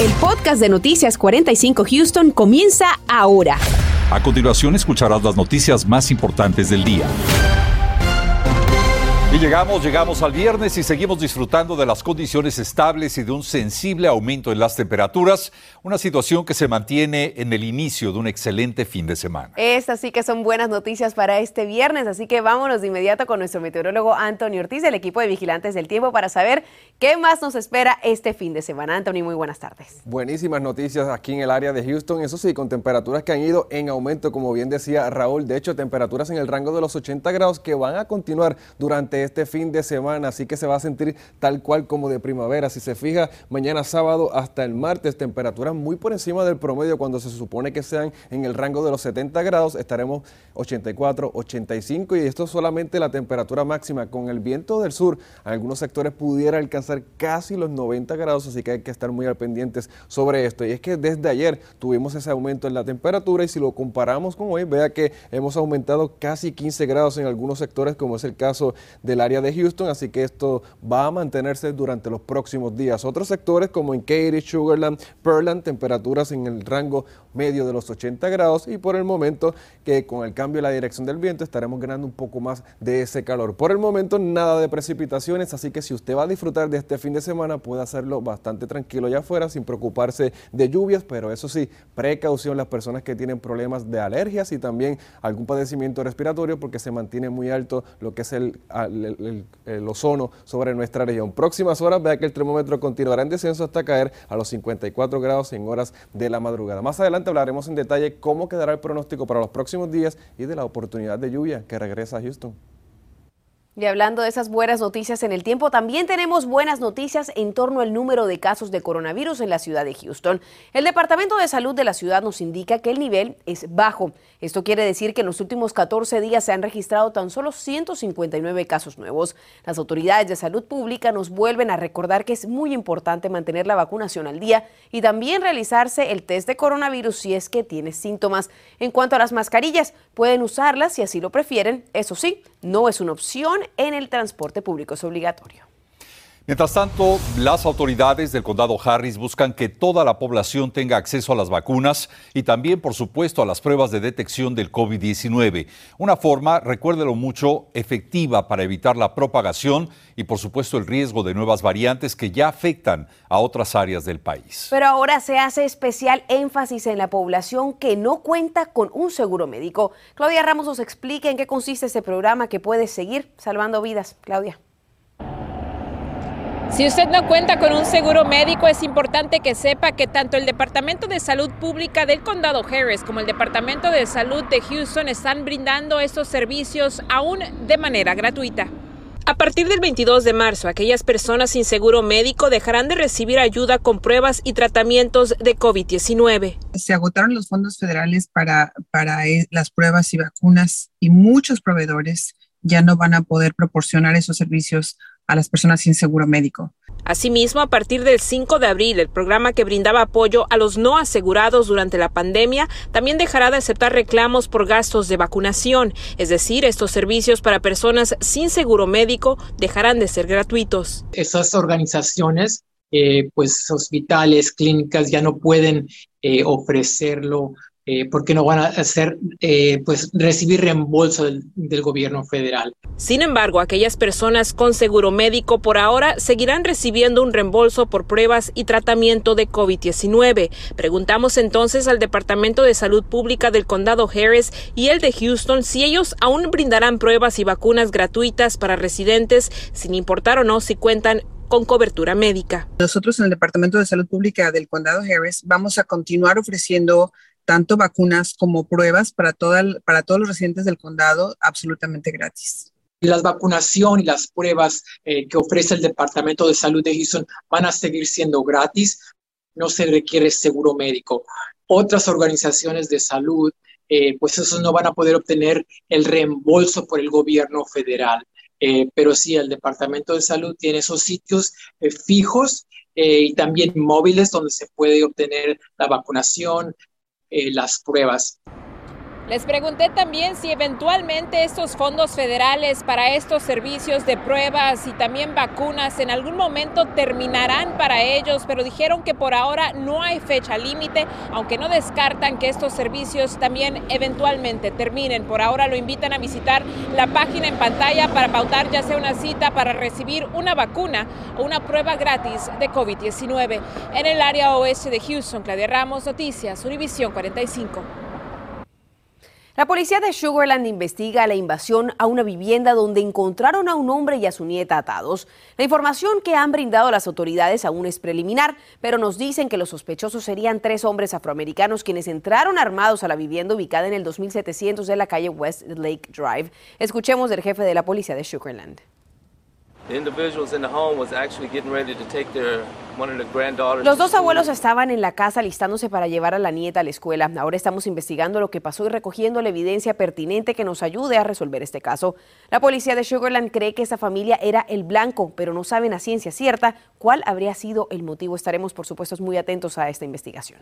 El podcast de Noticias 45 Houston comienza ahora. A continuación escucharás las noticias más importantes del día. Y llegamos, llegamos al viernes y seguimos disfrutando de las condiciones estables y de un sensible aumento en las temperaturas, una situación que se mantiene en el inicio de un excelente fin de semana. Estas sí que son buenas noticias para este viernes, así que vámonos de inmediato con nuestro meteorólogo Antonio Ortiz del equipo de Vigilantes del Tiempo para saber qué más nos espera este fin de semana. Anthony, muy buenas tardes. Buenísimas noticias aquí en el área de Houston, eso sí, con temperaturas que han ido en aumento, como bien decía Raúl, de hecho temperaturas en el rango de los 80 grados que van a continuar durante este fin de semana, así que se va a sentir tal cual como de primavera. Si se fija, mañana sábado hasta el martes, temperaturas muy por encima del promedio cuando se supone que sean en el rango de los 70 grados, estaremos 84, 85 y esto es solamente la temperatura máxima. Con el viento del sur, algunos sectores pudiera alcanzar casi los 90 grados, así que hay que estar muy al pendientes sobre esto. Y es que desde ayer tuvimos ese aumento en la temperatura y si lo comparamos con hoy, vea que hemos aumentado casi 15 grados en algunos sectores, como es el caso del área de Houston, así que esto va a mantenerse durante los próximos días. Otros sectores como en Katy, Sugarland, Pearland, temperaturas en el rango medio de los 80 grados y por el momento que con el cambio de la dirección del viento estaremos ganando un poco más de ese calor. Por el momento nada de precipitaciones, así que si usted va a disfrutar de este fin de semana puede hacerlo bastante tranquilo allá afuera sin preocuparse de lluvias, pero eso sí, precaución las personas que tienen problemas de alergias y también algún padecimiento respiratorio porque se mantiene muy alto lo que es el, ozono sobre nuestra región. Próximas horas, vea que el termómetro continuará en descenso hasta caer a los 54 grados en horas de la madrugada. Más adelante hablaremos en detalle cómo quedará el pronóstico para los próximos días y de la oportunidad de lluvia que regresa a Houston. Y hablando de esas buenas noticias en el tiempo, también tenemos buenas noticias en torno al número de casos de coronavirus en la ciudad de Houston. El Departamento de Salud de la ciudad nos indica que el nivel es bajo. Esto quiere decir que en los últimos 14 días se han registrado tan solo 159 casos nuevos. Las autoridades de salud pública nos vuelven a recordar que es muy importante mantener la vacunación al día y también realizarse el test de coronavirus si es que tiene síntomas. En cuanto a las mascarillas, pueden usarlas si así lo prefieren. Eso sí, no es una opción en el transporte público, es obligatorio. Mientras tanto, las autoridades del condado Harris buscan que toda la población tenga acceso a las vacunas y también, por supuesto, a las pruebas de detección del COVID-19. Una forma, recuérdelo mucho, efectiva para evitar la propagación y, por supuesto, el riesgo de nuevas variantes que ya afectan a otras áreas del país. Pero ahora se hace especial énfasis en la población que no cuenta con un seguro médico. Claudia Ramos nos explica en qué consiste este programa que puede seguir salvando vidas. Claudia. Si usted no cuenta con un seguro médico, es importante que sepa que tanto el Departamento de Salud Pública del Condado Harris como el Departamento de Salud de Houston están brindando estos servicios aún de manera gratuita. A partir del 22 de marzo, aquellas personas sin seguro médico dejarán de recibir ayuda con pruebas y tratamientos de COVID-19. Se agotaron los fondos federales para, para eh, las pruebas y vacunas y muchos proveedores ya no van a poder proporcionar esos servicios a las personas sin seguro médico. Asimismo, a partir del 5 de abril, el programa que brindaba apoyo a los no asegurados durante la pandemia también dejará de aceptar reclamos por gastos de vacunación, es decir, estos servicios para personas sin seguro médico dejarán de ser gratuitos. Esas organizaciones, eh, pues hospitales, clínicas ya no pueden eh, ofrecerlo eh, porque no van a hacer, eh, pues, recibir reembolso del, del, gobierno federal. Sin embargo, aquellas personas con seguro médico por ahora seguirán recibiendo un reembolso por pruebas y tratamiento de COVID-19. Preguntamos entonces al Departamento de Salud Pública del Condado Harris y el de Houston si ellos aún brindarán pruebas y vacunas gratuitas para residentes, sin importar o no si cuentan con cobertura médica. Nosotros en el Departamento de Salud Pública del Condado Harris vamos a continuar ofreciendo tanto vacunas como pruebas para, toda, para todos los residentes del condado absolutamente gratis. Las vacunación y las pruebas eh, que ofrece el Departamento de Salud de Houston van a seguir siendo gratis. No se requiere seguro médico. Otras organizaciones de salud, eh, pues esos no van a poder obtener el reembolso por el gobierno federal. Eh, pero sí, el Departamento de Salud tiene esos sitios fijos y también móviles donde se puede obtener la vacunación, eh, las pruebas. Les pregunté también si eventualmente estos fondos federales para estos servicios de pruebas y también vacunas en algún momento terminarán para ellos, pero dijeron que por ahora no hay fecha límite, aunque no descartan que estos servicios también eventualmente terminen. Por ahora lo invitan a visitar la página en pantalla para pautar ya sea una cita para recibir una vacuna o una prueba gratis de COVID-19. En el área oeste de Houston, Claudia Ramos, Noticias, Univisión 45. La policía de Sugarland investiga la invasión a una vivienda donde encontraron a un hombre y a su nieta atados. La información que han brindado las autoridades aún es preliminar, pero nos dicen que los sospechosos serían tres hombres afroamericanos quienes entraron armados a la vivienda ubicada en el 2700 de la calle West Lake Drive. Escuchemos del jefe de la policía de Sugarland. Los dos abuelos estaban en la casa listándose para llevar a la nieta a la escuela. Ahora estamos investigando lo que pasó y recogiendo la evidencia pertinente que nos ayude a resolver este caso. La policía de Sugarland cree que esta familia era el blanco, pero no saben a ciencia cierta cuál habría sido el motivo. Estaremos, por supuesto, muy atentos a esta investigación.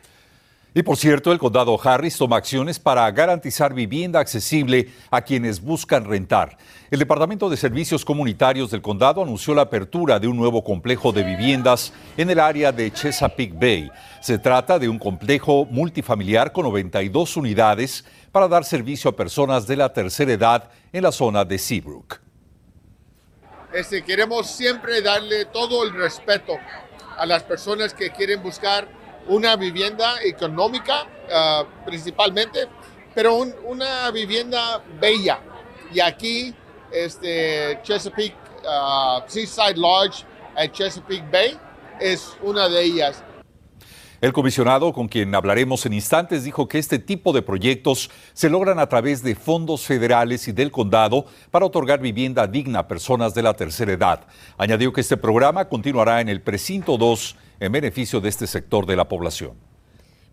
Y por cierto, el condado Harris toma acciones para garantizar vivienda accesible a quienes buscan rentar. El Departamento de Servicios Comunitarios del condado anunció la apertura de un nuevo complejo de viviendas en el área de Chesapeake Bay. Se trata de un complejo multifamiliar con 92 unidades para dar servicio a personas de la tercera edad en la zona de Seabrook. Este, queremos siempre darle todo el respeto a las personas que quieren buscar una vivienda económica ah, principalmente, pero una vivienda bella. Y aquí, este, Chesapeake uh, Seaside Lodge en Chesapeake Bay es una de ellas. El comisionado, con quien hablaremos en instantes, dijo que este tipo de proyectos se logran a través de fondos federales y del condado para otorgar vivienda digna a personas de la tercera edad. Añadió que este programa continuará en el precinto 2 en beneficio de este sector de la población.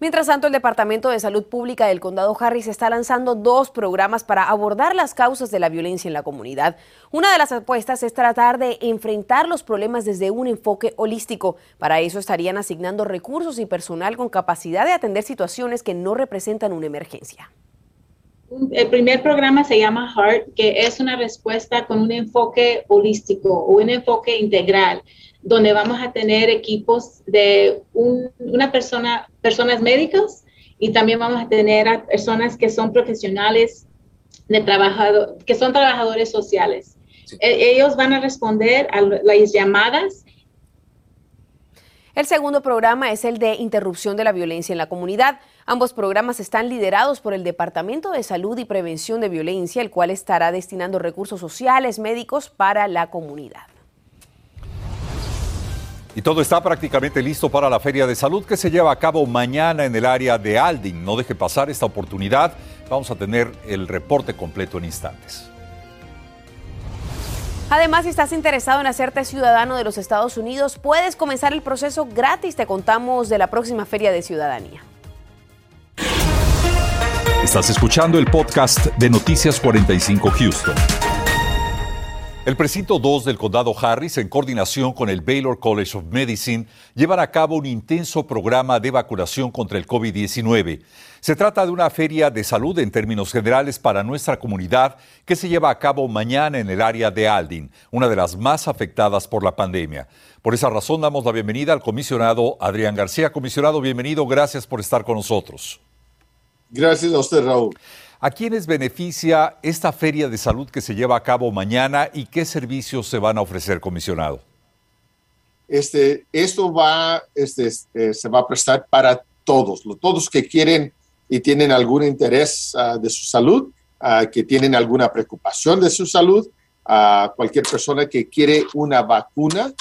Mientras tanto, el Departamento de Salud Pública del Condado Harris está lanzando dos programas para abordar las causas de la violencia en la comunidad. Una de las apuestas es tratar de enfrentar los problemas desde un enfoque holístico. Para eso estarían asignando recursos y personal con capacidad de atender situaciones que no representan una emergencia. El primer programa se llama HEART, que es una respuesta con un enfoque holístico o un enfoque integral donde vamos a tener equipos de una persona, personas médicas y también vamos a tener a personas que son profesionales de trabajador, que son trabajadores sociales. E, ellos van a responder a las llamadas. El segundo programa es el de interrupción de la violencia en la comunidad. Ambos programas están liderados por el Departamento de Salud y Prevención de Violencia, el cual estará destinando recursos sociales médicos para la comunidad. Y todo está prácticamente listo para la Feria de Salud que se lleva a cabo mañana en el área de Aldin. No deje pasar esta oportunidad. Vamos a tener el reporte completo en instantes. Además, si estás interesado en hacerte ciudadano de los Estados Unidos, puedes comenzar el proceso gratis. Te contamos de la próxima Feria de Ciudadanía. Estás escuchando el podcast de Noticias 45 Houston. El precinto 2 del condado Harris, en coordinación con el Baylor College of Medicine, llevan a cabo un intenso programa de vacunación contra el COVID-19. Se trata de una feria de salud en términos generales para nuestra comunidad que se lleva a cabo mañana en el área de Aldin, una de las más afectadas por la pandemia. Por esa razón damos la bienvenida al comisionado Adrián García. Comisionado, bienvenido, gracias por estar con nosotros. Gracias a usted, Raúl. ¿A quiénes beneficia esta feria de salud que se lleva a cabo mañana y qué servicios se van a ofrecer, comisionado? Este, esto va, este, eh, se va a prestar para todos, todos que quieren y tienen algún interés ah, de su salud, uh, que tienen alguna preocupación de su salud, a cualquier persona que quiere una vacuna,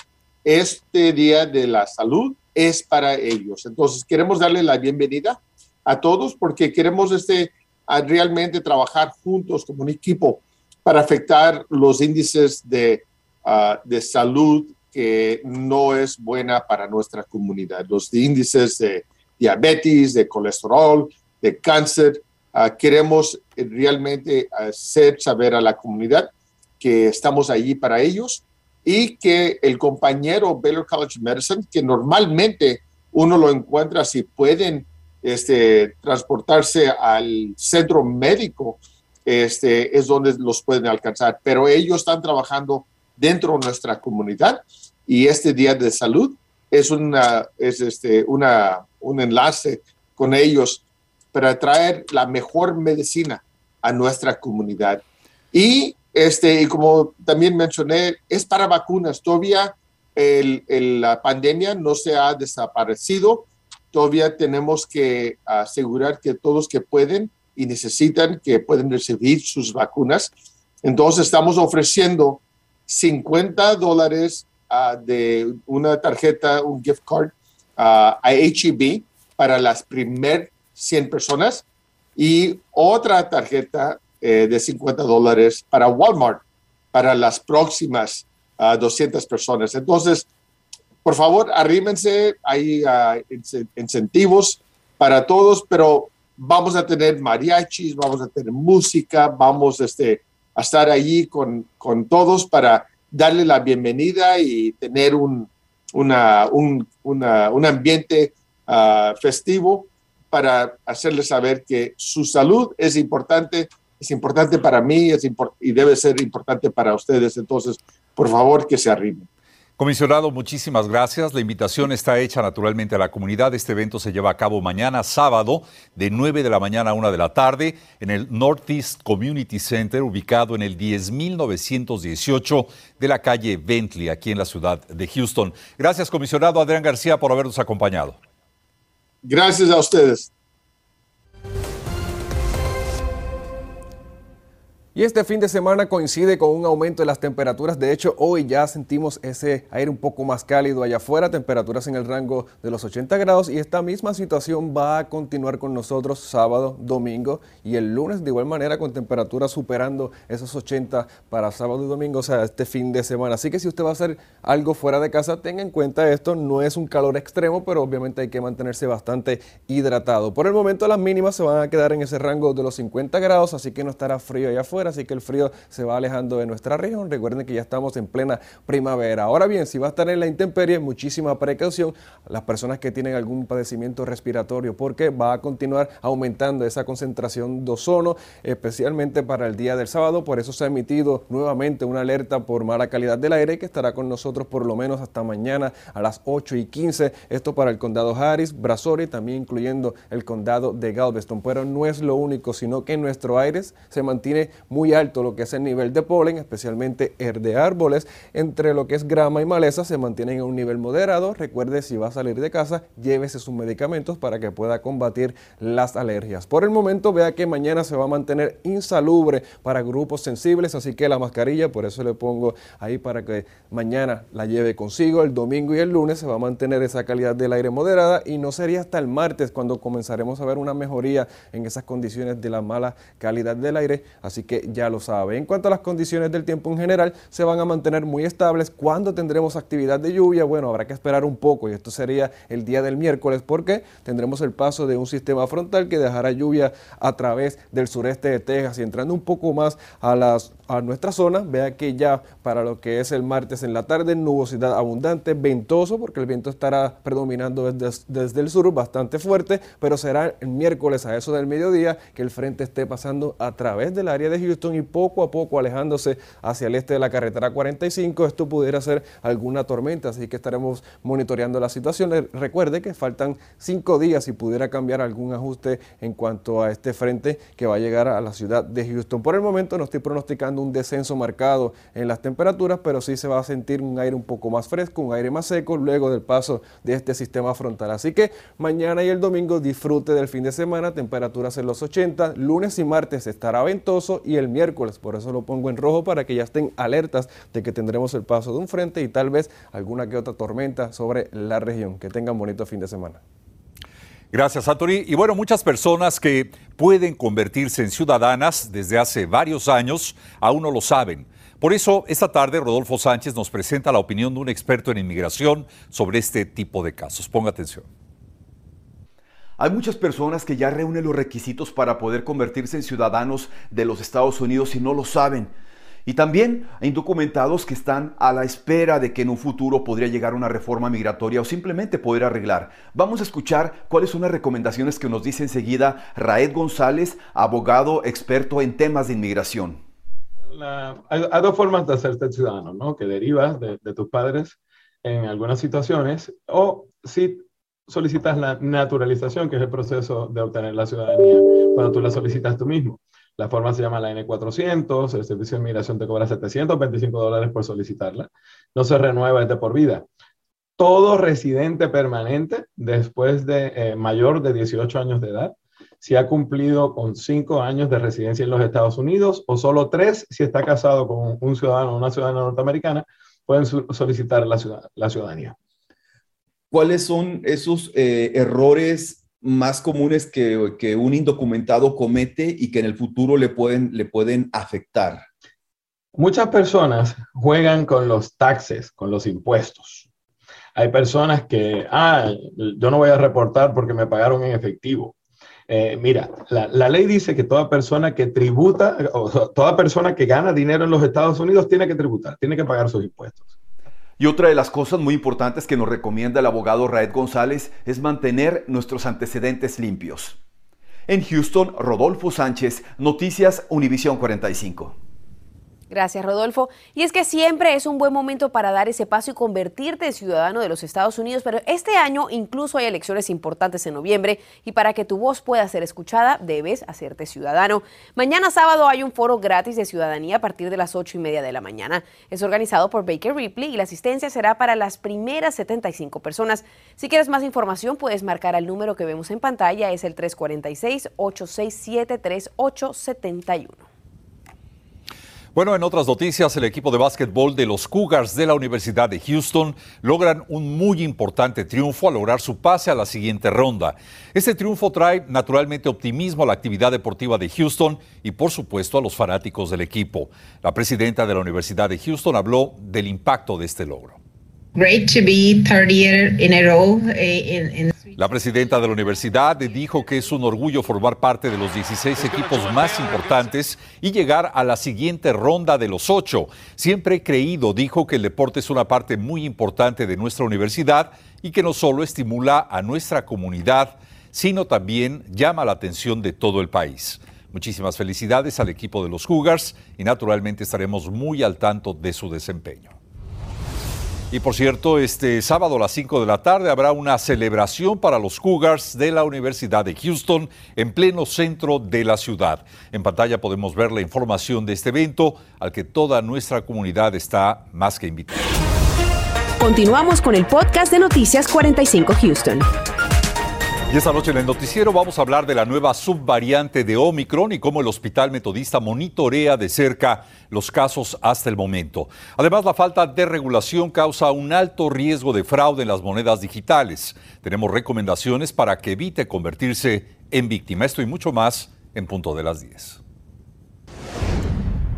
este día de la salud es para ellos. Entonces, queremos darle la bienvenida a todos porque queremos este, a realmente trabajar juntos como un equipo para afectar los índices de, ah, de salud que no es buena para nuestra comunidad. Los índices de diabetes, de colesterol, de cáncer. Ah, queremos realmente hacer saber a la comunidad que estamos allí para ellos y que el compañero Baylor College of Medicine, que normalmente uno lo encuentra si pueden este, transportarse al centro médico, este, es donde los pueden alcanzar. Pero ellos están trabajando dentro de nuestra comunidad y este día de salud es, una, es este, una, un enlace con ellos para traer la mejor medicina a nuestra comunidad. Y, este, y como también mencioné, es para vacunas. Todavía el, la pandemia no se ha desaparecido. Todavía tenemos que asegurar que todos que pueden y necesitan que pueden recibir sus vacunas. Entonces estamos ofreciendo 50 dólares uh, de una tarjeta, un gift card uh, a HEB para las primeras 100 personas y otra tarjeta eh, de 50 dólares para Walmart para las próximas uh, 200 personas. Entonces, por favor, arrímense, hay incentivos para todos, pero vamos a tener mariachis, vamos a tener música, vamos este, a estar allí con, todos para darle la bienvenida y tener un, ambiente uh, festivo para hacerles saber que su salud es importante, es importante para mí es import y debe ser importante para ustedes. Entonces, por favor, que se arrimen. Comisionado, muchísimas gracias. La invitación está hecha naturalmente a la comunidad. Este evento se lleva a cabo mañana, sábado, de 9 de la mañana a 1 de la tarde, en el Northeast Community Center, ubicado en el 10918 de la calle Bentley, aquí en la ciudad de Houston. Gracias, comisionado Adrián García, por habernos acompañado. Gracias a ustedes. Y este fin de semana coincide con un aumento de las temperaturas. De hecho, hoy ya sentimos ese aire un poco más cálido allá afuera, temperaturas en el rango de los 80 grados. Y esta misma situación va a continuar con nosotros sábado, domingo y el lunes de igual manera con temperaturas superando esos 80 para sábado y domingo, o sea, este fin de semana. Así que si usted va a hacer algo fuera de casa, tenga en cuenta esto. No es un calor extremo, pero obviamente hay que mantenerse bastante hidratado. Por el momento las mínimas se van a quedar en ese rango de los 50 grados, así que no estará frío allá afuera así que el frío se va alejando de nuestra región. Recuerden que ya estamos en plena primavera. Ahora bien, si va a estar en la intemperie, muchísima precaución las personas que tienen algún padecimiento respiratorio, porque va a continuar aumentando esa concentración de ozono, especialmente para el día del sábado. Por eso se ha emitido nuevamente una alerta por mala calidad del aire que estará con nosotros por lo menos hasta mañana a las 8 y 15. Esto para el condado Harris, Brazoria, también incluyendo el condado de Galveston. Pero no es lo único, sino que nuestro aire se mantiene muy alto lo que es el nivel de polen, especialmente el de árboles, entre lo que es grama y maleza se mantienen en un nivel moderado. Recuerde si va a salir de casa, llévese sus medicamentos para que pueda combatir las alergias. Por el momento vea que mañana se va a mantener insalubre para grupos sensibles, así que la mascarilla, por eso le pongo ahí para que mañana la lleve consigo, el domingo y el lunes se va a mantener esa calidad del aire moderada y no sería hasta el martes cuando comenzaremos a ver una mejoría en esas condiciones de la mala calidad del aire, así que ya lo sabe. En cuanto a las condiciones del tiempo en general, se van a mantener muy estables. ¿Cuándo tendremos actividad de lluvia? Bueno, habrá que esperar un poco y esto sería el día del miércoles porque tendremos el paso de un sistema frontal que dejará lluvia a través del sureste de Texas y entrando un poco más a las a nuestra zona, vea que ya para lo que es el martes en la tarde, nubosidad abundante, ventoso, porque el viento estará predominando desde, desde, el sur bastante fuerte, pero será el miércoles a eso del mediodía que el frente esté pasando a través del área de Houston y poco a poco alejándose hacia el este de la carretera 45. Esto pudiera ser alguna tormenta, así que estaremos monitoreando la situación. Recuerde que faltan cinco días y pudiera cambiar algún ajuste en cuanto a este frente que va a llegar a la ciudad de Houston. Por el momento no estoy pronosticando un descenso marcado en las temperaturas, pero sí se va a sentir un aire un poco más fresco, un aire más seco luego del paso de este sistema frontal. Así que mañana y el domingo disfrute del fin de semana, temperaturas en los 80, lunes y martes estará ventoso y el miércoles, por eso lo pongo en rojo para que ya estén alertas de que tendremos el paso de un frente y tal vez alguna que otra tormenta sobre la región. Que tengan bonito fin de semana. Gracias, Anthony. Y bueno, muchas personas que pueden convertirse en ciudadanas desde hace varios años aún no lo saben. Por eso, esta tarde Rodolfo Sánchez nos presenta la opinión de un experto en inmigración sobre este tipo de casos. Ponga atención. Hay muchas personas que ya reúnen los requisitos para poder convertirse en ciudadanos de los Estados Unidos y no lo saben. Y también hay indocumentados que están a la espera de que en un futuro podría llegar una reforma migratoria o simplemente poder arreglar. Vamos a escuchar cuáles son las recomendaciones que nos dice enseguida Raed González, abogado experto en temas de inmigración. hay, dos formas de hacerte ciudadano, ¿no? Que derivas de, de tus padres en algunas situaciones o si solicitas la naturalización, que es el proceso de obtener la ciudadanía, cuando tú la solicitas tú mismo. La forma se llama la N400, el Servicio de Inmigración te cobra 725 dólares por solicitarla. No se renueva, es de por vida. Todo residente permanente después de eh, mayor de 18 años de edad, si ha cumplido con 5 años de residencia en los Estados Unidos o solo 3 si está casado con un ciudadano o una ciudadana norteamericana, pueden solicitar la, la ciudadanía. ¿Cuáles son esos eh, errores más comunes que, que, un indocumentado comete y que en el futuro le pueden, le pueden afectar? Muchas personas juegan con los taxes, con los impuestos. Hay personas que, ah, yo no voy a reportar porque me pagaron en efectivo. Eh, mira, la, la, ley dice que toda persona que tributa, o toda persona que gana dinero en los Estados Unidos tiene que tributar, tiene que pagar sus impuestos. Y otra de las cosas muy importantes que nos recomienda el abogado Raed González es mantener nuestros antecedentes limpios. En Houston, Rodolfo Sánchez, Noticias Univisión 45. Gracias, Rodolfo. Y es que siempre es un buen momento para dar ese paso y convertirte en ciudadano de los Estados Unidos, pero este año incluso hay elecciones importantes en noviembre y para que tu voz pueda ser escuchada debes hacerte ciudadano. Mañana sábado hay un foro gratis de ciudadanía a partir de las 8 y media de la mañana. Es organizado por Baker Ripley y la asistencia será para las primeras 75 personas. Si quieres más información puedes marcar al número que vemos en pantalla, es el 346-867-3871. Bueno, en otras noticias, el equipo de básquetbol de los Cougars de la Universidad de Houston logran un muy importante triunfo al lograr su pase a la siguiente ronda. Este triunfo trae naturalmente optimismo a la actividad deportiva de Houston y por supuesto a los fanáticos del equipo. La presidenta de la Universidad de Houston habló del impacto de este logro. Great to be in a row eh, la presidenta de la universidad dijo que es un orgullo formar parte de los 16 equipos más importantes y llegar a la siguiente ronda de los ocho. Siempre he creído, dijo, que el deporte es una parte muy importante de nuestra universidad y que no solo estimula a nuestra comunidad, sino también llama la atención de todo el país. Muchísimas felicidades al equipo de los Cougars y naturalmente estaremos muy al tanto de su desempeño. Y por cierto, este sábado a las 5 de la tarde habrá una celebración para los Cougars de la Universidad de Houston en pleno centro de la ciudad. En pantalla podemos ver la información de este evento al que toda nuestra comunidad está más que invitada. Continuamos con el podcast de Noticias 45 Houston. Y esta noche en el noticiero vamos a hablar de la nueva subvariante de Omicron y cómo el Hospital Metodista monitorea de cerca los casos hasta el momento. Además, la falta de regulación causa un alto riesgo de fraude en las monedas digitales. Tenemos recomendaciones para que evite convertirse en víctima. Esto y mucho más en punto de las 10.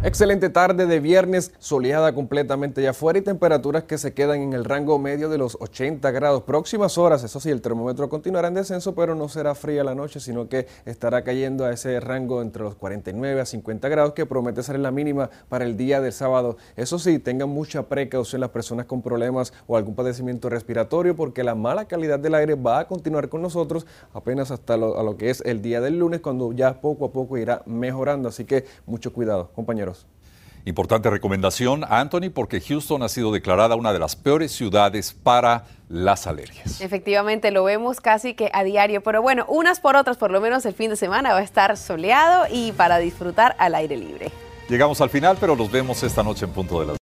Excelente tarde de viernes, soleada completamente allá afuera y temperaturas que se quedan en el rango medio de los 80 grados. Próximas horas, eso sí, el termómetro continuará en descenso, pero no será fría la noche, sino que estará cayendo a ese rango entre los 49 a 50 grados que promete ser la mínima para el día del sábado. Eso sí, tengan mucha precaución las personas con problemas o algún padecimiento respiratorio porque la mala calidad del aire va a continuar con nosotros apenas hasta lo, lo que es el día del lunes, cuando ya poco a poco irá mejorando. Así que mucho cuidado, compañeros. Importante recomendación, Anthony, porque Houston ha sido declarada una de las peores ciudades para las alergias. Efectivamente, lo vemos casi que a diario, pero bueno, unas por otras, por lo menos el fin de semana va a estar soleado y para disfrutar al aire libre. Llegamos al final, pero nos vemos esta noche en punto de las...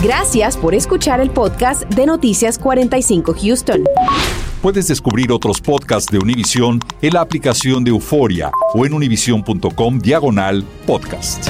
Gracias por escuchar el podcast de Noticias 45 Houston. Puedes descubrir otros podcasts de Univision en la aplicación de Euforia o en univision.com diagonal podcast.